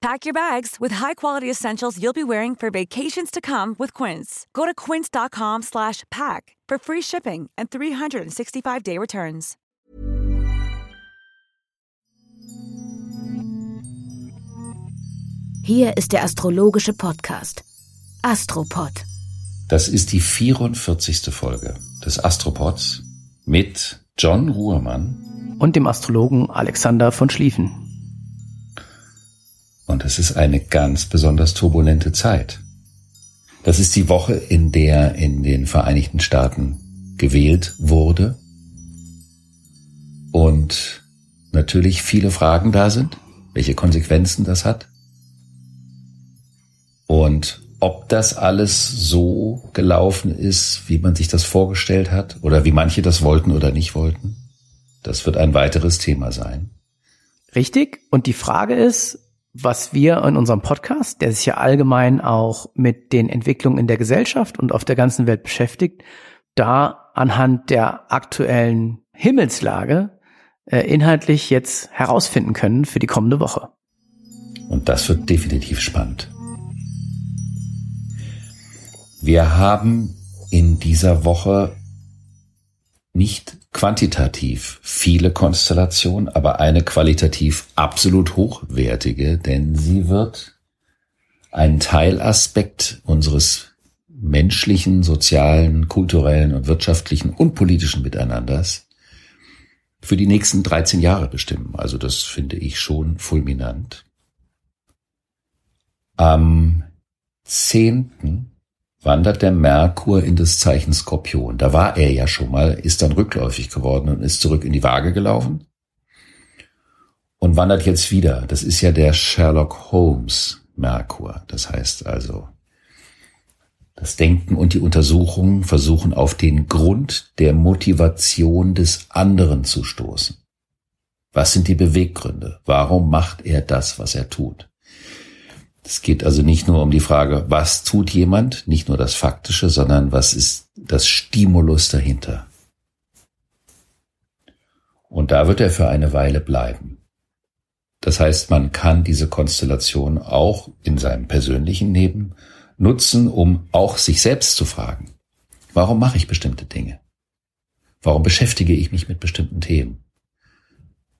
Pack your bags with high-quality essentials you'll be wearing for vacations to come with Quince. Go to quince.com slash pack for free shipping and 365-day returns. Hier ist der astrologische Podcast Astropod. Das ist die 44. Folge des Astropods mit John Ruhrmann und dem Astrologen Alexander von Schlieffen. Und es ist eine ganz besonders turbulente Zeit. Das ist die Woche, in der in den Vereinigten Staaten gewählt wurde und natürlich viele Fragen da sind, welche Konsequenzen das hat und ob das alles so gelaufen ist, wie man sich das vorgestellt hat oder wie manche das wollten oder nicht wollten. Das wird ein weiteres Thema sein. Richtig. Und die Frage ist, was wir in unserem Podcast, der sich ja allgemein auch mit den Entwicklungen in der Gesellschaft und auf der ganzen Welt beschäftigt, da anhand der aktuellen Himmelslage äh, inhaltlich jetzt herausfinden können für die kommende Woche. Und das wird definitiv spannend. Wir haben in dieser Woche nicht quantitativ viele Konstellationen, aber eine qualitativ absolut hochwertige, denn sie wird einen Teilaspekt unseres menschlichen, sozialen, kulturellen und wirtschaftlichen und politischen Miteinanders für die nächsten 13 Jahre bestimmen. Also das finde ich schon fulminant. Am 10 wandert der Merkur in das Zeichen Skorpion. Da war er ja schon mal, ist dann rückläufig geworden und ist zurück in die Waage gelaufen und wandert jetzt wieder. Das ist ja der Sherlock Holmes Merkur. Das heißt also, das Denken und die Untersuchungen versuchen auf den Grund der Motivation des anderen zu stoßen. Was sind die Beweggründe? Warum macht er das, was er tut? Es geht also nicht nur um die Frage, was tut jemand, nicht nur das Faktische, sondern was ist das Stimulus dahinter. Und da wird er für eine Weile bleiben. Das heißt, man kann diese Konstellation auch in seinem persönlichen Leben nutzen, um auch sich selbst zu fragen. Warum mache ich bestimmte Dinge? Warum beschäftige ich mich mit bestimmten Themen?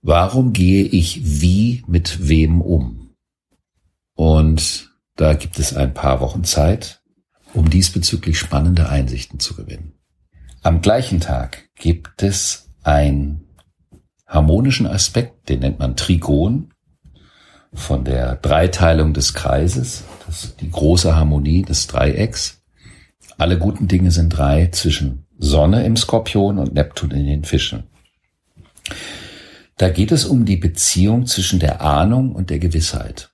Warum gehe ich wie mit wem um? Und da gibt es ein paar Wochen Zeit, um diesbezüglich spannende Einsichten zu gewinnen. Am gleichen Tag gibt es einen harmonischen Aspekt, den nennt man Trigon, von der Dreiteilung des Kreises, das die große Harmonie des Dreiecks. Alle guten Dinge sind drei zwischen Sonne im Skorpion und Neptun in den Fischen. Da geht es um die Beziehung zwischen der Ahnung und der Gewissheit.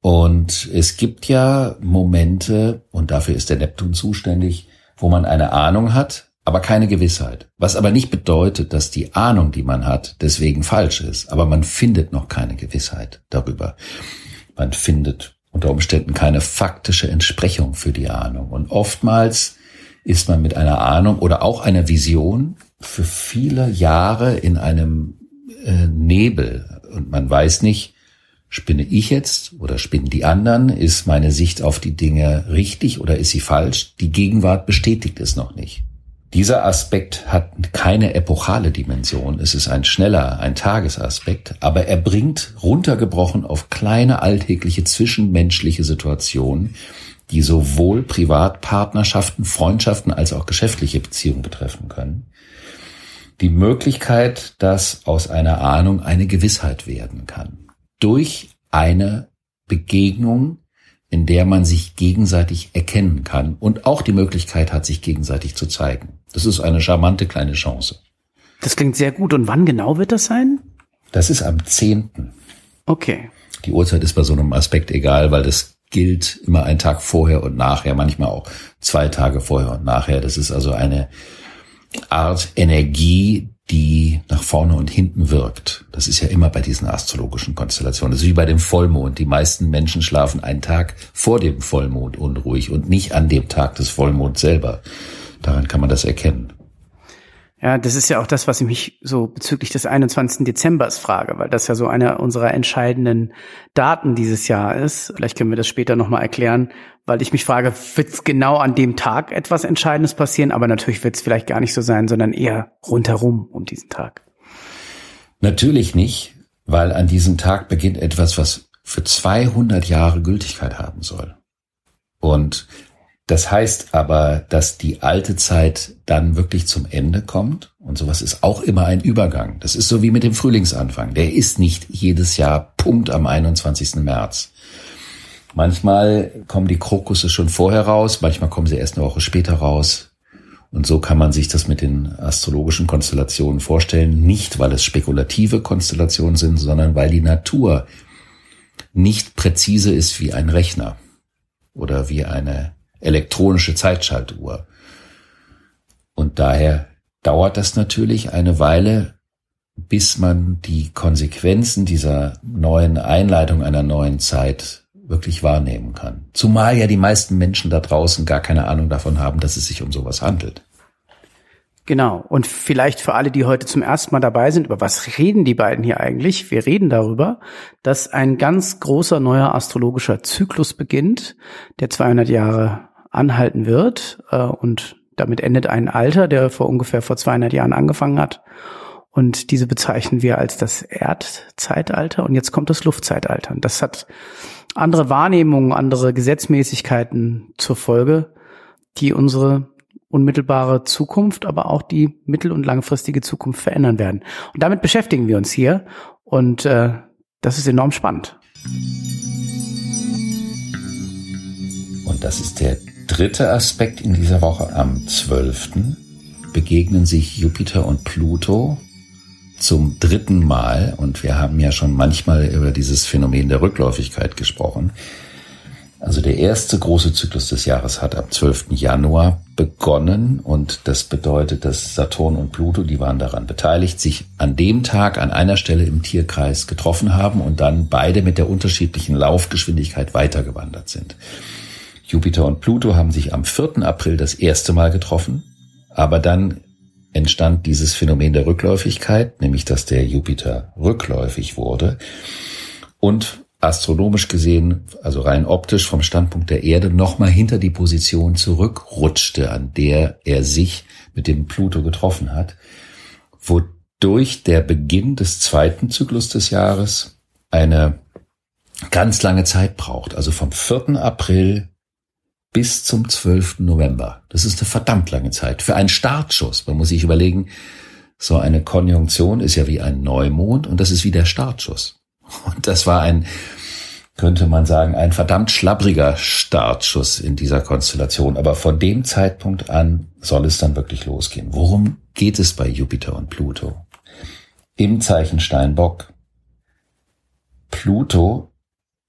Und es gibt ja Momente, und dafür ist der Neptun zuständig, wo man eine Ahnung hat, aber keine Gewissheit. Was aber nicht bedeutet, dass die Ahnung, die man hat, deswegen falsch ist. Aber man findet noch keine Gewissheit darüber. Man findet unter Umständen keine faktische Entsprechung für die Ahnung. Und oftmals ist man mit einer Ahnung oder auch einer Vision für viele Jahre in einem äh, Nebel. Und man weiß nicht, Spinne ich jetzt oder spinnen die anderen? Ist meine Sicht auf die Dinge richtig oder ist sie falsch? Die Gegenwart bestätigt es noch nicht. Dieser Aspekt hat keine epochale Dimension. Es ist ein schneller, ein Tagesaspekt, aber er bringt runtergebrochen auf kleine alltägliche zwischenmenschliche Situationen, die sowohl Privatpartnerschaften, Freundschaften als auch geschäftliche Beziehungen betreffen können. Die Möglichkeit, dass aus einer Ahnung eine Gewissheit werden kann durch eine Begegnung, in der man sich gegenseitig erkennen kann und auch die Möglichkeit hat, sich gegenseitig zu zeigen. Das ist eine charmante kleine Chance. Das klingt sehr gut. Und wann genau wird das sein? Das ist am 10. Okay. Die Uhrzeit ist bei so einem Aspekt egal, weil das gilt immer einen Tag vorher und nachher, manchmal auch zwei Tage vorher und nachher. Das ist also eine Art Energie, die nach vorne und hinten wirkt. Das ist ja immer bei diesen astrologischen Konstellationen. Das ist wie bei dem Vollmond. Die meisten Menschen schlafen einen Tag vor dem Vollmond unruhig und nicht an dem Tag des Vollmonds selber. Daran kann man das erkennen. Ja, das ist ja auch das, was ich mich so bezüglich des 21. Dezembers frage, weil das ja so einer unserer entscheidenden Daten dieses Jahr ist. Vielleicht können wir das später nochmal erklären, weil ich mich frage, wird genau an dem Tag etwas Entscheidendes passieren? Aber natürlich wird es vielleicht gar nicht so sein, sondern eher rundherum um diesen Tag. Natürlich nicht, weil an diesem Tag beginnt etwas, was für 200 Jahre Gültigkeit haben soll. Und das heißt aber, dass die alte Zeit dann wirklich zum Ende kommt. Und sowas ist auch immer ein Übergang. Das ist so wie mit dem Frühlingsanfang. Der ist nicht jedes Jahr Punkt am 21. März. Manchmal kommen die Krokusse schon vorher raus, manchmal kommen sie erst eine Woche später raus. Und so kann man sich das mit den astrologischen Konstellationen vorstellen. Nicht, weil es spekulative Konstellationen sind, sondern weil die Natur nicht präzise ist wie ein Rechner oder wie eine elektronische Zeitschaltuhr. Und daher dauert das natürlich eine Weile, bis man die Konsequenzen dieser neuen Einleitung einer neuen Zeit wirklich wahrnehmen kann. Zumal ja die meisten Menschen da draußen gar keine Ahnung davon haben, dass es sich um sowas handelt. Genau. Und vielleicht für alle, die heute zum ersten Mal dabei sind, über was reden die beiden hier eigentlich? Wir reden darüber, dass ein ganz großer neuer astrologischer Zyklus beginnt, der 200 Jahre anhalten wird. Äh, und damit endet ein Alter, der vor ungefähr vor 200 Jahren angefangen hat. Und diese bezeichnen wir als das Erdzeitalter. Und jetzt kommt das Luftzeitalter. Und das hat andere Wahrnehmungen, andere Gesetzmäßigkeiten zur Folge, die unsere unmittelbare Zukunft, aber auch die mittel- und langfristige Zukunft verändern werden. Und damit beschäftigen wir uns hier. Und äh, das ist enorm spannend. Und das ist der dritte Aspekt in dieser Woche. Am 12. begegnen sich Jupiter und Pluto zum dritten Mal. Und wir haben ja schon manchmal über dieses Phänomen der Rückläufigkeit gesprochen. Also der erste große Zyklus des Jahres hat am 12. Januar begonnen und das bedeutet, dass Saturn und Pluto, die waren daran beteiligt, sich an dem Tag an einer Stelle im Tierkreis getroffen haben und dann beide mit der unterschiedlichen Laufgeschwindigkeit weitergewandert sind. Jupiter und Pluto haben sich am 4. April das erste Mal getroffen, aber dann entstand dieses Phänomen der Rückläufigkeit, nämlich dass der Jupiter rückläufig wurde und astronomisch gesehen, also rein optisch vom Standpunkt der Erde, nochmal hinter die Position zurückrutschte, an der er sich mit dem Pluto getroffen hat, wodurch der Beginn des zweiten Zyklus des Jahres eine ganz lange Zeit braucht. Also vom 4. April bis zum 12. November. Das ist eine verdammt lange Zeit für einen Startschuss. Man muss sich überlegen, so eine Konjunktion ist ja wie ein Neumond und das ist wie der Startschuss. Und das war ein, könnte man sagen, ein verdammt schlappriger Startschuss in dieser Konstellation. Aber von dem Zeitpunkt an soll es dann wirklich losgehen. Worum geht es bei Jupiter und Pluto? Im Zeichen Steinbock. Pluto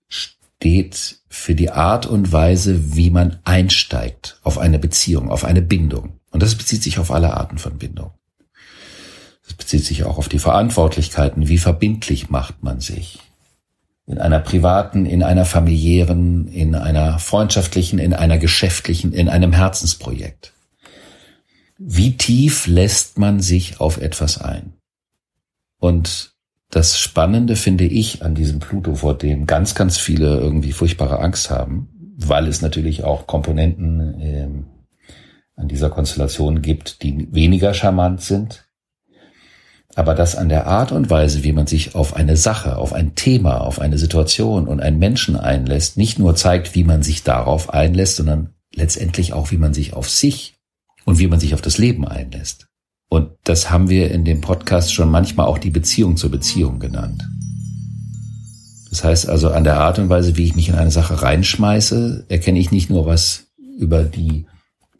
steht für die Art und Weise, wie man einsteigt auf eine Beziehung, auf eine Bindung. Und das bezieht sich auf alle Arten von Bindung. Das bezieht sich auch auf die Verantwortlichkeiten. Wie verbindlich macht man sich? In einer privaten, in einer familiären, in einer freundschaftlichen, in einer geschäftlichen, in einem Herzensprojekt. Wie tief lässt man sich auf etwas ein? Und das Spannende finde ich an diesem Pluto, vor dem ganz, ganz viele irgendwie furchtbare Angst haben, weil es natürlich auch Komponenten äh, an dieser Konstellation gibt, die weniger charmant sind. Aber das an der Art und Weise, wie man sich auf eine Sache, auf ein Thema, auf eine Situation und einen Menschen einlässt, nicht nur zeigt, wie man sich darauf einlässt, sondern letztendlich auch, wie man sich auf sich und wie man sich auf das Leben einlässt. Und das haben wir in dem Podcast schon manchmal auch die Beziehung zur Beziehung genannt. Das heißt also, an der Art und Weise, wie ich mich in eine Sache reinschmeiße, erkenne ich nicht nur was über die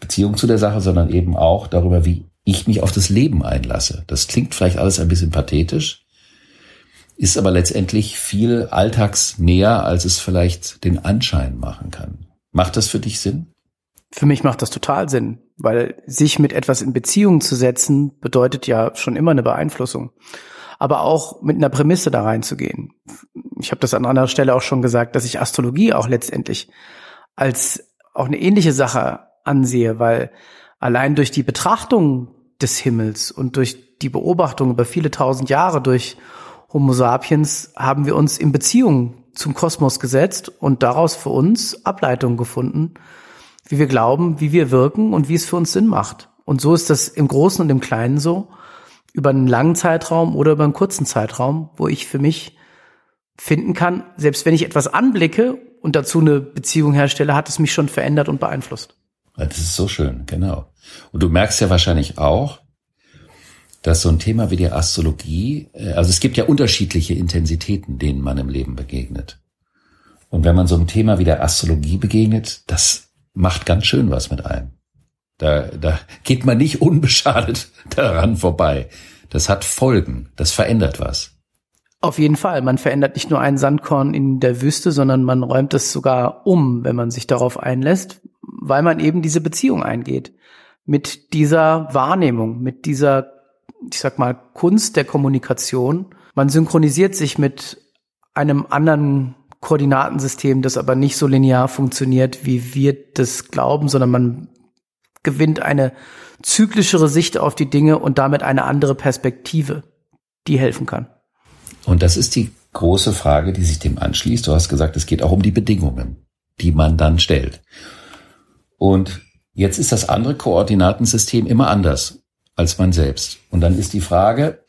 Beziehung zu der Sache, sondern eben auch darüber, wie ich mich auf das Leben einlasse. Das klingt vielleicht alles ein bisschen pathetisch, ist aber letztendlich viel alltagsnäher, als es vielleicht den Anschein machen kann. Macht das für dich Sinn? Für mich macht das total Sinn, weil sich mit etwas in Beziehung zu setzen bedeutet ja schon immer eine Beeinflussung. Aber auch mit einer Prämisse da reinzugehen. Ich habe das an anderer Stelle auch schon gesagt, dass ich Astrologie auch letztendlich als auch eine ähnliche Sache ansehe, weil allein durch die Betrachtung des Himmels und durch die Beobachtung über viele tausend Jahre durch Homo sapiens haben wir uns in Beziehung zum Kosmos gesetzt und daraus für uns Ableitungen gefunden, wie wir glauben, wie wir wirken und wie es für uns Sinn macht. Und so ist das im Großen und im Kleinen so, über einen langen Zeitraum oder über einen kurzen Zeitraum, wo ich für mich finden kann, selbst wenn ich etwas anblicke und dazu eine Beziehung herstelle, hat es mich schon verändert und beeinflusst. Das ist so schön, genau. Und du merkst ja wahrscheinlich auch, dass so ein Thema wie die Astrologie, äh, also es gibt ja unterschiedliche Intensitäten, denen man im Leben begegnet. Und wenn man so ein Thema wie der Astrologie begegnet, das macht ganz schön was mit einem. Da, da geht man nicht unbeschadet daran vorbei. Das hat Folgen, das verändert was. Auf jeden Fall. Man verändert nicht nur ein Sandkorn in der Wüste, sondern man räumt es sogar um, wenn man sich darauf einlässt, weil man eben diese Beziehung eingeht. Mit dieser Wahrnehmung, mit dieser, ich sag mal, Kunst der Kommunikation. Man synchronisiert sich mit einem anderen Koordinatensystem, das aber nicht so linear funktioniert, wie wir das glauben, sondern man gewinnt eine zyklischere Sicht auf die Dinge und damit eine andere Perspektive, die helfen kann. Und das ist die große Frage, die sich dem anschließt. Du hast gesagt, es geht auch um die Bedingungen, die man dann stellt. Und jetzt ist das andere Koordinatensystem immer anders als man selbst. Und dann ist die Frage,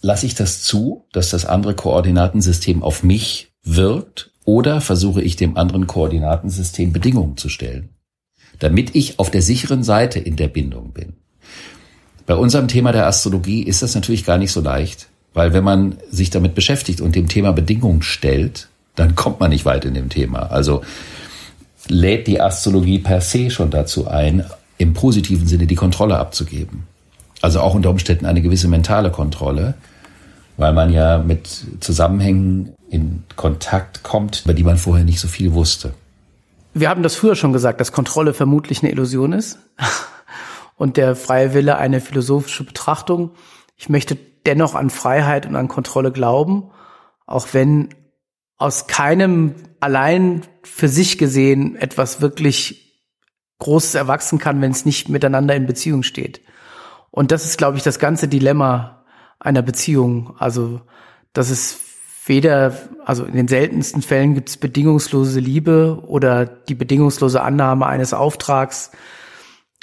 lasse ich das zu, dass das andere Koordinatensystem auf mich wirkt oder versuche ich dem anderen Koordinatensystem Bedingungen zu stellen, damit ich auf der sicheren Seite in der Bindung bin. Bei unserem Thema der Astrologie ist das natürlich gar nicht so leicht, weil wenn man sich damit beschäftigt und dem Thema Bedingungen stellt, dann kommt man nicht weit in dem Thema. Also lädt die Astrologie per se schon dazu ein, im positiven Sinne die Kontrolle abzugeben. Also auch unter Umständen eine gewisse mentale Kontrolle, weil man ja mit Zusammenhängen in Kontakt kommt, über die man vorher nicht so viel wusste. Wir haben das früher schon gesagt, dass Kontrolle vermutlich eine Illusion ist und der freie Wille eine philosophische Betrachtung. Ich möchte dennoch an Freiheit und an Kontrolle glauben, auch wenn aus keinem allein für sich gesehen etwas wirklich Großes erwachsen kann, wenn es nicht miteinander in Beziehung steht. Und das ist, glaube ich, das ganze Dilemma einer Beziehung. Also, dass es weder, also in den seltensten Fällen gibt es bedingungslose Liebe oder die bedingungslose Annahme eines Auftrags.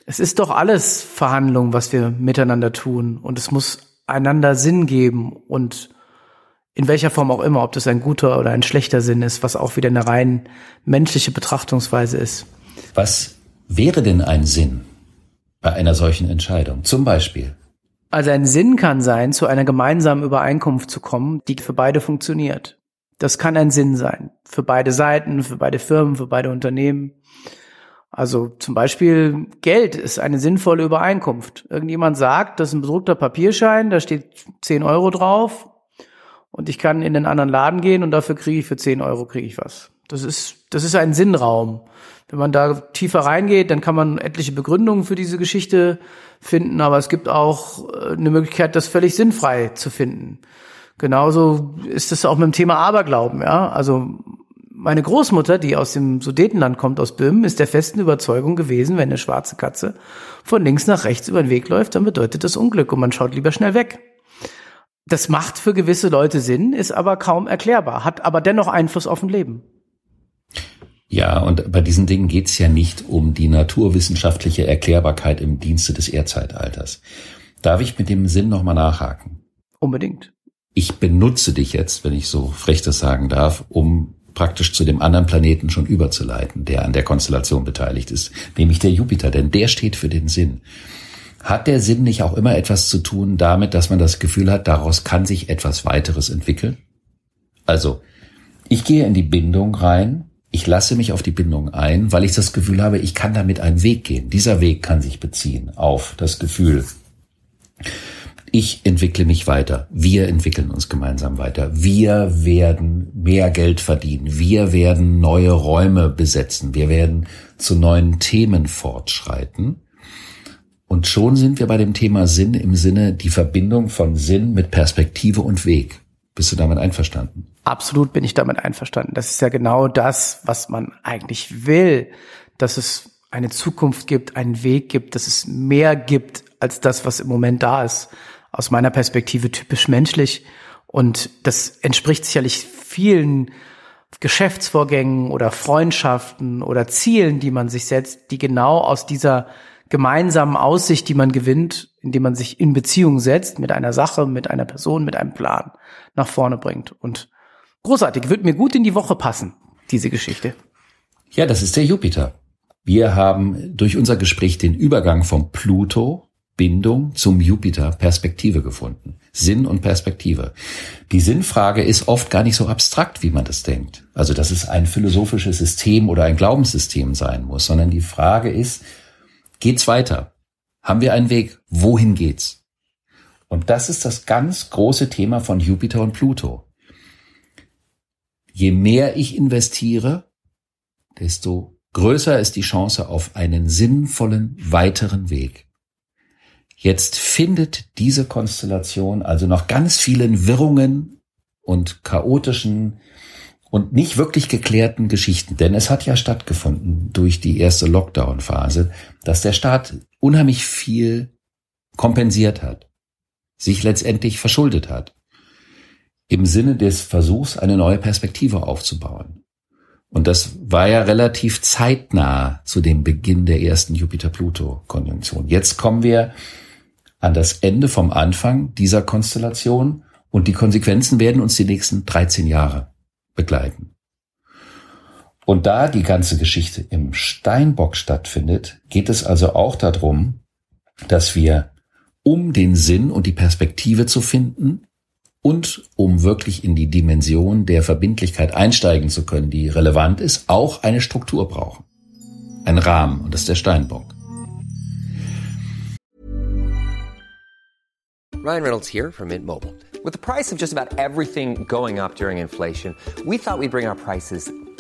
Es ist doch alles Verhandlung, was wir miteinander tun. Und es muss einander Sinn geben und in welcher Form auch immer, ob das ein guter oder ein schlechter Sinn ist, was auch wieder eine rein menschliche Betrachtungsweise ist. Was wäre denn ein Sinn bei einer solchen Entscheidung? Zum Beispiel, also ein Sinn kann sein, zu einer gemeinsamen Übereinkunft zu kommen, die für beide funktioniert. Das kann ein Sinn sein. Für beide Seiten, für beide Firmen, für beide Unternehmen. Also zum Beispiel Geld ist eine sinnvolle Übereinkunft. Irgendjemand sagt, das ist ein bedruckter Papierschein, da steht 10 Euro drauf und ich kann in den anderen Laden gehen und dafür kriege ich für 10 Euro kriege ich was. Das ist, das ist ein Sinnraum. Wenn man da tiefer reingeht, dann kann man etliche Begründungen für diese Geschichte finden, aber es gibt auch äh, eine Möglichkeit, das völlig sinnfrei zu finden. Genauso ist es auch mit dem Thema Aberglauben, ja. Also meine Großmutter, die aus dem Sudetenland kommt, aus Böhmen, ist der festen Überzeugung gewesen, wenn eine schwarze Katze von links nach rechts über den Weg läuft, dann bedeutet das Unglück und man schaut lieber schnell weg. Das macht für gewisse Leute Sinn, ist aber kaum erklärbar, hat aber dennoch Einfluss auf ein Leben. Ja, und bei diesen Dingen geht es ja nicht um die naturwissenschaftliche Erklärbarkeit im Dienste des Erdzeitalters. Darf ich mit dem Sinn nochmal nachhaken? Unbedingt. Ich benutze dich jetzt, wenn ich so frech das sagen darf, um praktisch zu dem anderen Planeten schon überzuleiten, der an der Konstellation beteiligt ist, nämlich der Jupiter, denn der steht für den Sinn. Hat der Sinn nicht auch immer etwas zu tun damit, dass man das Gefühl hat, daraus kann sich etwas weiteres entwickeln? Also, ich gehe in die Bindung rein, ich lasse mich auf die Bindung ein, weil ich das Gefühl habe, ich kann damit einen Weg gehen. Dieser Weg kann sich beziehen auf das Gefühl, ich entwickle mich weiter, wir entwickeln uns gemeinsam weiter, wir werden mehr Geld verdienen, wir werden neue Räume besetzen, wir werden zu neuen Themen fortschreiten. Und schon sind wir bei dem Thema Sinn im Sinne die Verbindung von Sinn mit Perspektive und Weg. Bist du damit einverstanden? Absolut bin ich damit einverstanden. Das ist ja genau das, was man eigentlich will, dass es eine Zukunft gibt, einen Weg gibt, dass es mehr gibt als das, was im Moment da ist aus meiner Perspektive typisch menschlich. Und das entspricht sicherlich vielen Geschäftsvorgängen oder Freundschaften oder Zielen, die man sich setzt, die genau aus dieser gemeinsamen Aussicht, die man gewinnt, indem man sich in Beziehung setzt mit einer Sache, mit einer Person, mit einem Plan nach vorne bringt. Und großartig, wird mir gut in die Woche passen, diese Geschichte. Ja, das ist der Jupiter. Wir haben durch unser Gespräch den Übergang vom Pluto Bindung zum Jupiter Perspektive gefunden. Sinn und Perspektive. Die Sinnfrage ist oft gar nicht so abstrakt, wie man das denkt. Also, dass es ein philosophisches System oder ein Glaubenssystem sein muss, sondern die Frage ist, geht's weiter? Haben wir einen Weg? Wohin geht's? Und das ist das ganz große Thema von Jupiter und Pluto. Je mehr ich investiere, desto größer ist die Chance auf einen sinnvollen weiteren Weg. Jetzt findet diese Konstellation also noch ganz vielen Wirrungen und chaotischen und nicht wirklich geklärten Geschichten. Denn es hat ja stattgefunden durch die erste Lockdown-Phase, dass der Staat unheimlich viel kompensiert hat, sich letztendlich verschuldet hat, im Sinne des Versuchs, eine neue Perspektive aufzubauen. Und das war ja relativ zeitnah zu dem Beginn der ersten Jupiter-Pluto-Konjunktion. Jetzt kommen wir an das Ende vom Anfang dieser Konstellation und die Konsequenzen werden uns die nächsten 13 Jahre begleiten. Und da die ganze Geschichte im Steinbock stattfindet, geht es also auch darum, dass wir, um den Sinn und die Perspektive zu finden und um wirklich in die Dimension der Verbindlichkeit einsteigen zu können, die relevant ist, auch eine Struktur brauchen. Ein Rahmen, und das ist der Steinbock. Ryan Reynolds here from Mint Mobile. With the price of just about everything going up during inflation, we thought we'd bring our prices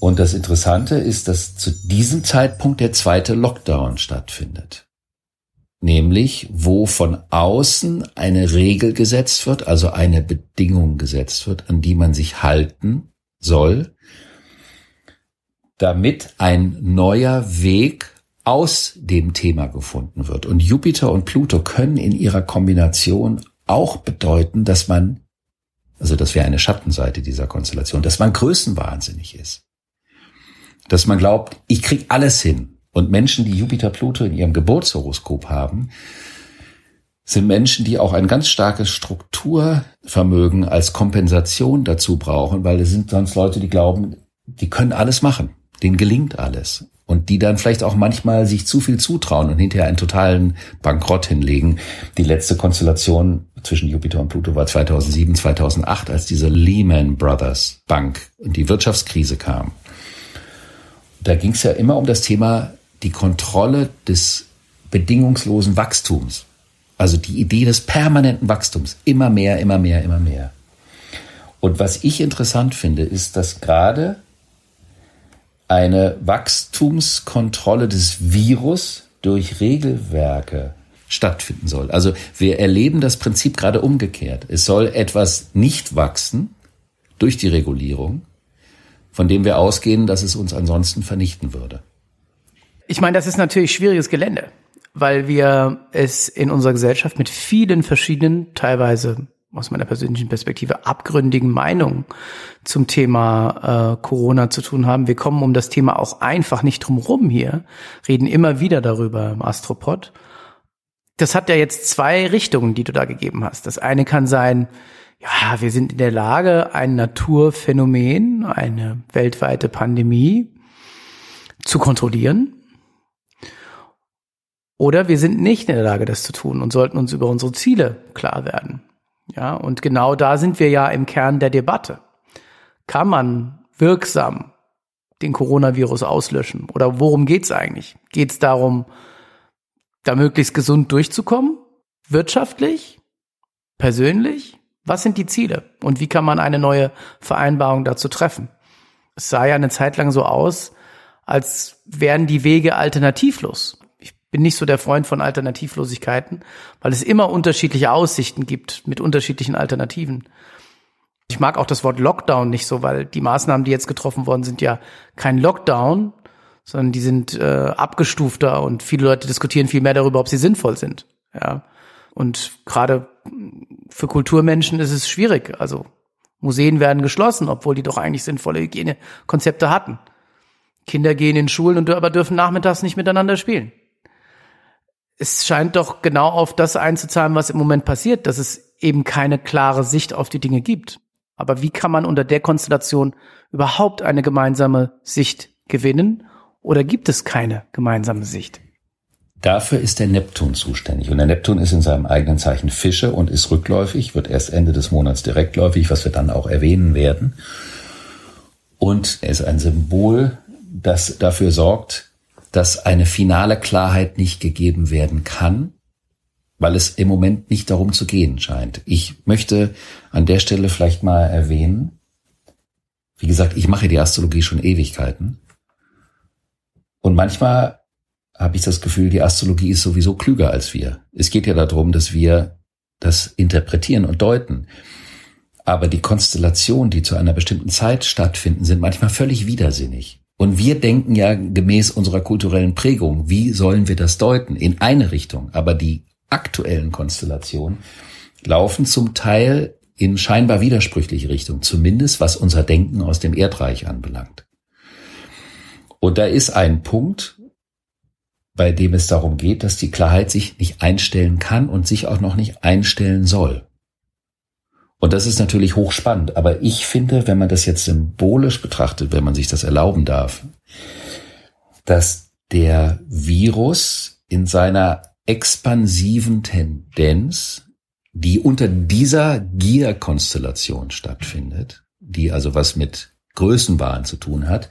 Und das Interessante ist, dass zu diesem Zeitpunkt der zweite Lockdown stattfindet. Nämlich, wo von außen eine Regel gesetzt wird, also eine Bedingung gesetzt wird, an die man sich halten soll, damit ein neuer Weg aus dem Thema gefunden wird. Und Jupiter und Pluto können in ihrer Kombination auch bedeuten, dass man, also das wäre eine Schattenseite dieser Konstellation, dass man größenwahnsinnig ist dass man glaubt, ich krieg alles hin. Und Menschen, die Jupiter-Pluto in ihrem Geburtshoroskop haben, sind Menschen, die auch ein ganz starkes Strukturvermögen als Kompensation dazu brauchen, weil es sind sonst Leute, die glauben, die können alles machen, denen gelingt alles. Und die dann vielleicht auch manchmal sich zu viel zutrauen und hinterher einen totalen Bankrott hinlegen. Die letzte Konstellation zwischen Jupiter und Pluto war 2007, 2008, als diese Lehman Brothers Bank und die Wirtschaftskrise kam da ging es ja immer um das Thema die Kontrolle des bedingungslosen Wachstums. Also die Idee des permanenten Wachstums. Immer mehr, immer mehr, immer mehr. Und was ich interessant finde, ist, dass gerade eine Wachstumskontrolle des Virus durch Regelwerke stattfinden soll. Also wir erleben das Prinzip gerade umgekehrt. Es soll etwas nicht wachsen durch die Regulierung von dem wir ausgehen, dass es uns ansonsten vernichten würde. Ich meine, das ist natürlich schwieriges Gelände, weil wir es in unserer Gesellschaft mit vielen verschiedenen, teilweise aus meiner persönlichen Perspektive abgründigen Meinungen zum Thema äh, Corona zu tun haben. Wir kommen um das Thema auch einfach nicht drum rum hier, reden immer wieder darüber im Astropod. Das hat ja jetzt zwei Richtungen, die du da gegeben hast. Das eine kann sein, ja, wir sind in der Lage, ein Naturphänomen, eine weltweite Pandemie zu kontrollieren. Oder wir sind nicht in der Lage, das zu tun und sollten uns über unsere Ziele klar werden. Ja, und genau da sind wir ja im Kern der Debatte. Kann man wirksam den Coronavirus auslöschen? Oder worum geht's eigentlich? Geht es darum, da möglichst gesund durchzukommen? Wirtschaftlich? Persönlich? Was sind die Ziele? Und wie kann man eine neue Vereinbarung dazu treffen? Es sah ja eine Zeit lang so aus, als wären die Wege alternativlos. Ich bin nicht so der Freund von Alternativlosigkeiten, weil es immer unterschiedliche Aussichten gibt mit unterschiedlichen Alternativen. Ich mag auch das Wort Lockdown nicht so, weil die Maßnahmen, die jetzt getroffen worden sind, ja kein Lockdown, sondern die sind äh, abgestufter und viele Leute diskutieren viel mehr darüber, ob sie sinnvoll sind. Ja. Und gerade für Kulturmenschen ist es schwierig. Also Museen werden geschlossen, obwohl die doch eigentlich sinnvolle Hygienekonzepte hatten. Kinder gehen in Schulen und aber dürfen nachmittags nicht miteinander spielen. Es scheint doch genau auf das einzuzahlen, was im Moment passiert, dass es eben keine klare Sicht auf die Dinge gibt. Aber wie kann man unter der Konstellation überhaupt eine gemeinsame Sicht gewinnen? Oder gibt es keine gemeinsame Sicht? Dafür ist der Neptun zuständig. Und der Neptun ist in seinem eigenen Zeichen Fische und ist rückläufig, wird erst Ende des Monats direktläufig, was wir dann auch erwähnen werden. Und er ist ein Symbol, das dafür sorgt, dass eine finale Klarheit nicht gegeben werden kann, weil es im Moment nicht darum zu gehen scheint. Ich möchte an der Stelle vielleicht mal erwähnen, wie gesagt, ich mache die Astrologie schon Ewigkeiten. Und manchmal habe ich das Gefühl, die Astrologie ist sowieso klüger als wir. Es geht ja darum, dass wir das interpretieren und deuten. Aber die Konstellationen, die zu einer bestimmten Zeit stattfinden, sind manchmal völlig widersinnig. Und wir denken ja gemäß unserer kulturellen Prägung, wie sollen wir das deuten? In eine Richtung. Aber die aktuellen Konstellationen laufen zum Teil in scheinbar widersprüchliche Richtung, zumindest was unser Denken aus dem Erdreich anbelangt. Und da ist ein Punkt, bei dem es darum geht, dass die Klarheit sich nicht einstellen kann und sich auch noch nicht einstellen soll. Und das ist natürlich hochspannend, aber ich finde, wenn man das jetzt symbolisch betrachtet, wenn man sich das erlauben darf, dass der Virus in seiner expansiven Tendenz, die unter dieser Gier-Konstellation stattfindet, die also was mit Größenwahn zu tun hat,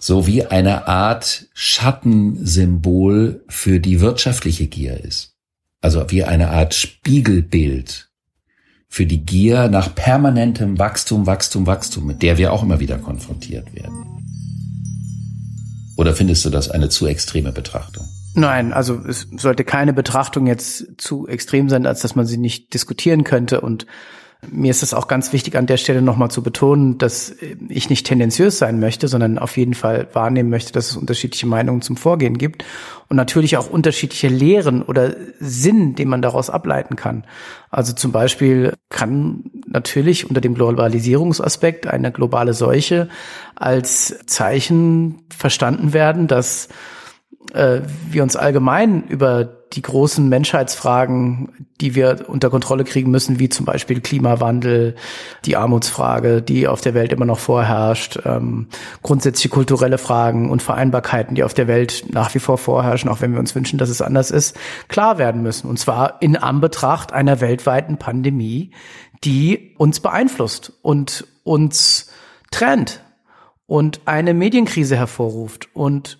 so wie eine Art Schattensymbol für die wirtschaftliche Gier ist. Also wie eine Art Spiegelbild für die Gier nach permanentem Wachstum, Wachstum, Wachstum, mit der wir auch immer wieder konfrontiert werden. Oder findest du das eine zu extreme Betrachtung? Nein, also es sollte keine Betrachtung jetzt zu extrem sein, als dass man sie nicht diskutieren könnte. Und mir ist es auch ganz wichtig, an der Stelle nochmal zu betonen, dass ich nicht tendenziös sein möchte, sondern auf jeden Fall wahrnehmen möchte, dass es unterschiedliche Meinungen zum Vorgehen gibt und natürlich auch unterschiedliche Lehren oder Sinn, den man daraus ableiten kann. Also zum Beispiel kann natürlich unter dem Globalisierungsaspekt eine globale Seuche als Zeichen verstanden werden, dass äh, wir uns allgemein über die großen Menschheitsfragen, die wir unter Kontrolle kriegen müssen, wie zum Beispiel Klimawandel, die Armutsfrage, die auf der Welt immer noch vorherrscht, ähm, grundsätzliche kulturelle Fragen und Vereinbarkeiten, die auf der Welt nach wie vor vorherrschen, auch wenn wir uns wünschen, dass es anders ist, klar werden müssen. Und zwar in Anbetracht einer weltweiten Pandemie, die uns beeinflusst und uns trennt und eine Medienkrise hervorruft und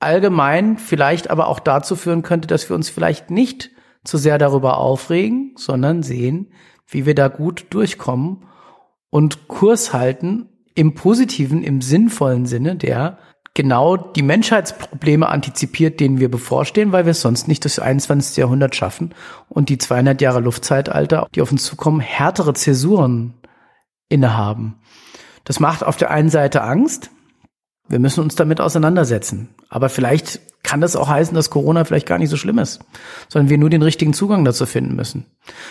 allgemein vielleicht aber auch dazu führen könnte, dass wir uns vielleicht nicht zu sehr darüber aufregen, sondern sehen, wie wir da gut durchkommen und Kurs halten im positiven, im sinnvollen Sinne, der genau die Menschheitsprobleme antizipiert, denen wir bevorstehen, weil wir es sonst nicht das 21. Jahrhundert schaffen und die 200 Jahre Luftzeitalter, die auf uns zukommen, härtere Zäsuren innehaben. Das macht auf der einen Seite Angst, wir müssen uns damit auseinandersetzen. Aber vielleicht kann das auch heißen, dass Corona vielleicht gar nicht so schlimm ist, sondern wir nur den richtigen Zugang dazu finden müssen.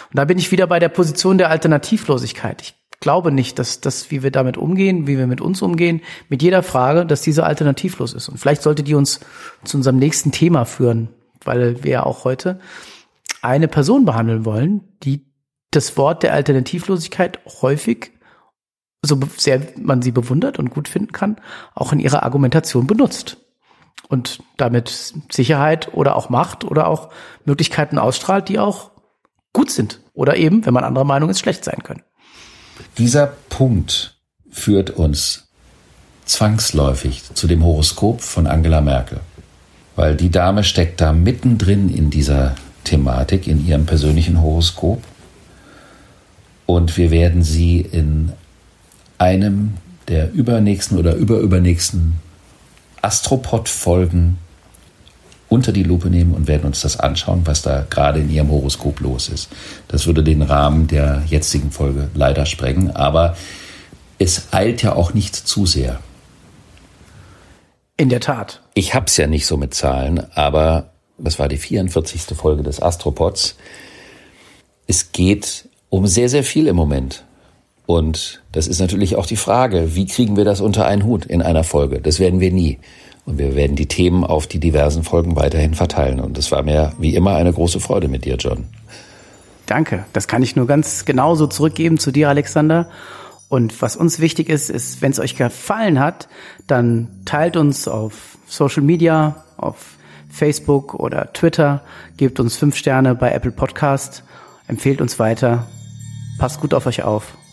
Und da bin ich wieder bei der Position der Alternativlosigkeit. Ich glaube nicht, dass das, wie wir damit umgehen, wie wir mit uns umgehen, mit jeder Frage, dass diese alternativlos ist. Und vielleicht sollte die uns zu unserem nächsten Thema führen, weil wir ja auch heute eine Person behandeln wollen, die das Wort der Alternativlosigkeit häufig, so sehr man sie bewundert und gut finden kann, auch in ihrer Argumentation benutzt. Und damit Sicherheit oder auch Macht oder auch Möglichkeiten ausstrahlt, die auch gut sind. Oder eben, wenn man anderer Meinung ist, schlecht sein können. Dieser Punkt führt uns zwangsläufig zu dem Horoskop von Angela Merkel. Weil die Dame steckt da mittendrin in dieser Thematik, in ihrem persönlichen Horoskop. Und wir werden sie in einem der übernächsten oder überübernächsten Astropod-Folgen unter die Lupe nehmen und werden uns das anschauen, was da gerade in ihrem Horoskop los ist. Das würde den Rahmen der jetzigen Folge leider sprengen, aber es eilt ja auch nicht zu sehr. In der Tat. Ich hab's ja nicht so mit Zahlen, aber das war die 44. Folge des Astropods. Es geht um sehr, sehr viel im Moment. Und das ist natürlich auch die Frage, wie kriegen wir das unter einen Hut in einer Folge? Das werden wir nie. Und wir werden die Themen auf die diversen Folgen weiterhin verteilen. Und es war mir wie immer eine große Freude mit dir, John. Danke. Das kann ich nur ganz genauso zurückgeben zu dir, Alexander. Und was uns wichtig ist, ist, wenn es euch gefallen hat, dann teilt uns auf Social Media, auf Facebook oder Twitter, gebt uns fünf Sterne bei Apple Podcast, empfehlt uns weiter, passt gut auf euch auf